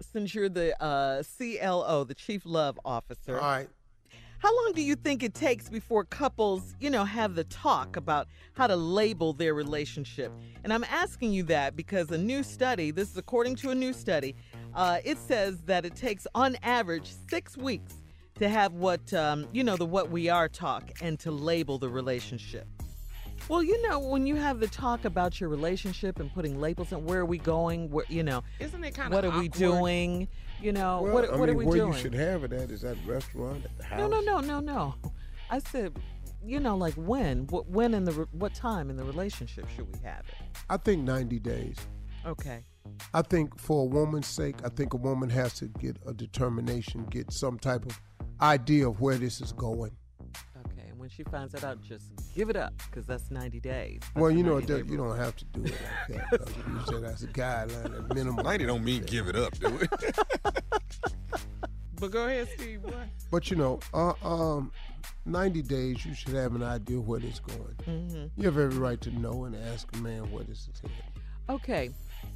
Since you're the uh, CLO, the Chief Love Officer. All right. How long do you think it takes before couples, you know, have the talk about how to label their relationship? And I'm asking you that because a new study, this is according to a new study, uh, it says that it takes on average six weeks to have what, um, you know, the what we are talk and to label the relationship. Well, you know, when you have the talk about your relationship and putting labels on where are we going, where you know, Isn't it kind of what are we doing? You know, Well, what I what mean, are we where doing? you should have it at is at a restaurant, at the house. no, no, no, no, no. I said, you know, like when, what, when in the, what time in the relationship should we have it? I think 90 days. Okay. I think for a woman's sake, I think a woman has to get a determination, get some type of idea of where this is going. Okay. And when she finds that out, just give it up because that's 90 days. That's well, you know, 90 it day does- you don't have to do it like that. you say that's a guideline, a minimum. 90 don't mean give it up, do it? But go ahead, Steve. What? But you know, uh, um, 90 days, you should have an idea where this going. Mhm. You have every right to know and ask a man where this is headed. Okay.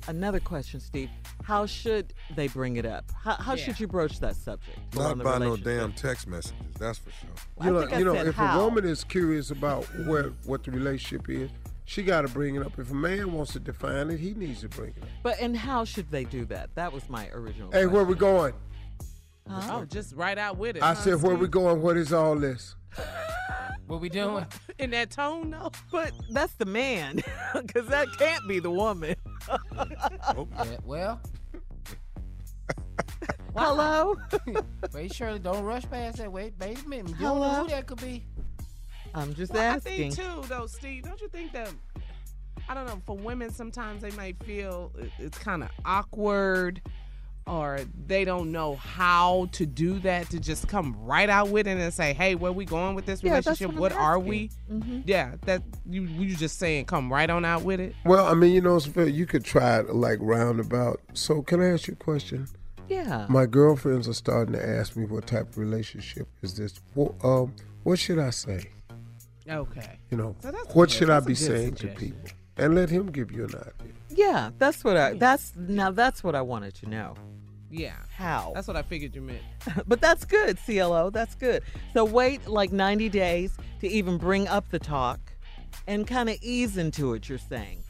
Another question, Steve. How should they bring it up? How, how Yeah. should you broach that subject? Not by no damn text messages, that's for sure. I You know, think I you know, said if how. a woman is curious about where what the relationship is, she got to bring it up. If a man wants to define it, he needs to bring it up. But and how should they do that? That was my original. Hey, where we question. going? Oh, just right out with it. I huh, said, where we going? What is all this? What we doing? In that tone, though. But that's the man, because that can't be the woman. Oh, yeah, well, Hello. wait, Shirley, don't rush past that. Wait, wait a minute. You don't know Hello? who that could be. I'm just Well, I asking. think too, though, Steve. Don't you think that? I don't know. For women, sometimes they might feel it- it's kind of awkward, or they don't know how to do that. To just come right out with it and say, "Hey, where we going with this Yeah, relationship? what what are asking. we?" Mhm. Yeah, that you you just saying, come right on out with it. Well, I mean, you know, you could try it like roundabout. So, can I ask you a question? Yeah. My girlfriends are starting to ask me what type of relationship is this. What, um, what should I say? Okay. You know, So what good. should I That's a be good saying to people? And let him give you an idea. Yeah, that's what I that's now that's what I wanted to know. Yeah. How? That's what I figured you meant. but that's good, CLO. That's good. So wait like 90 days to even bring up the talk and kind of ease into it, you're saying.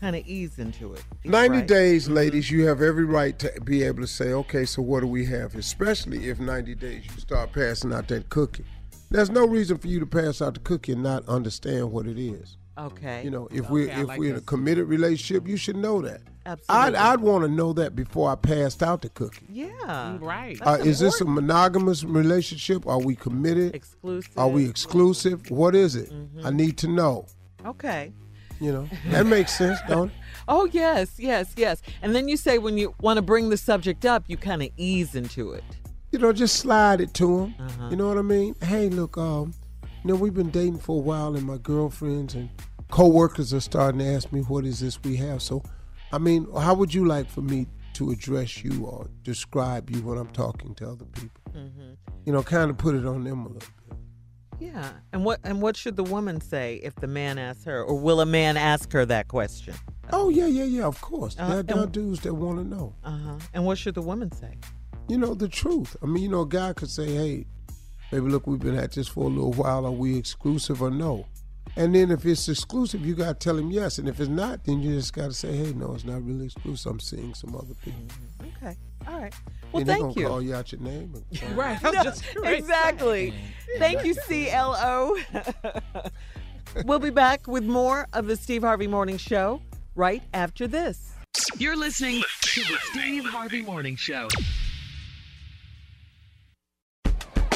Kind of ease into it. 90 Right. days, mm-hmm. ladies, you have every right to be able to say, okay, so what do we have? Especially if 90 days you start passing out that cookie. There's no reason for you to pass out the cookie and not understand what it is. Okay. You know, if we're Okay, I if like we're in a committed relationship, you should know that. Absolutely. I'd I'd want to know that before I passed out the cookie. Yeah. Right. Uh, is this a monogamous relationship? Are we committed? exclusive? Are we exclusive? What is it? Mm-hmm. I need to know. Okay. You know, that makes sense, don't it? Oh, yes, yes, yes. And then you say when you want to bring the subject up, you kind of ease into it. You know, just slide it to him. Uh-huh. You know what I mean? Hey, look, um, you know, we've been dating for a while, and my girlfriends and coworkers are starting to ask me, "What is this we have?" So, I mean, how would you like for me to address you or describe you when I'm talking to other people? Mm-hmm. You know, kind of put it on them a little bit. Yeah. And what and what should the woman say if the man asks her, or will a man ask her that question? Oh yeah, yeah, yeah. Of course, Uh, there, there are dudes that want to know. Uh huh. And what should the woman say? you know, the truth. I mean, you know, a guy could say, hey, baby, look, we've been at this for a little while. Are we exclusive or no? And then if it's exclusive, you got to tell him yes. And if it's not, then you just got to say, hey, no, it's not really exclusive. I'm seeing some other people. Okay. All right. Well, and they're thank you. call you out your name. and Right. I'm just right. exactly. Thank you, CLO. we'll be back with more of the Steve Harvey Morning Show right after this. You're listening to the Steve Harvey Morning Show.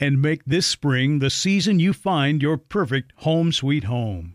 and make this spring the season you find your perfect home sweet home.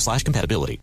slash compatibility.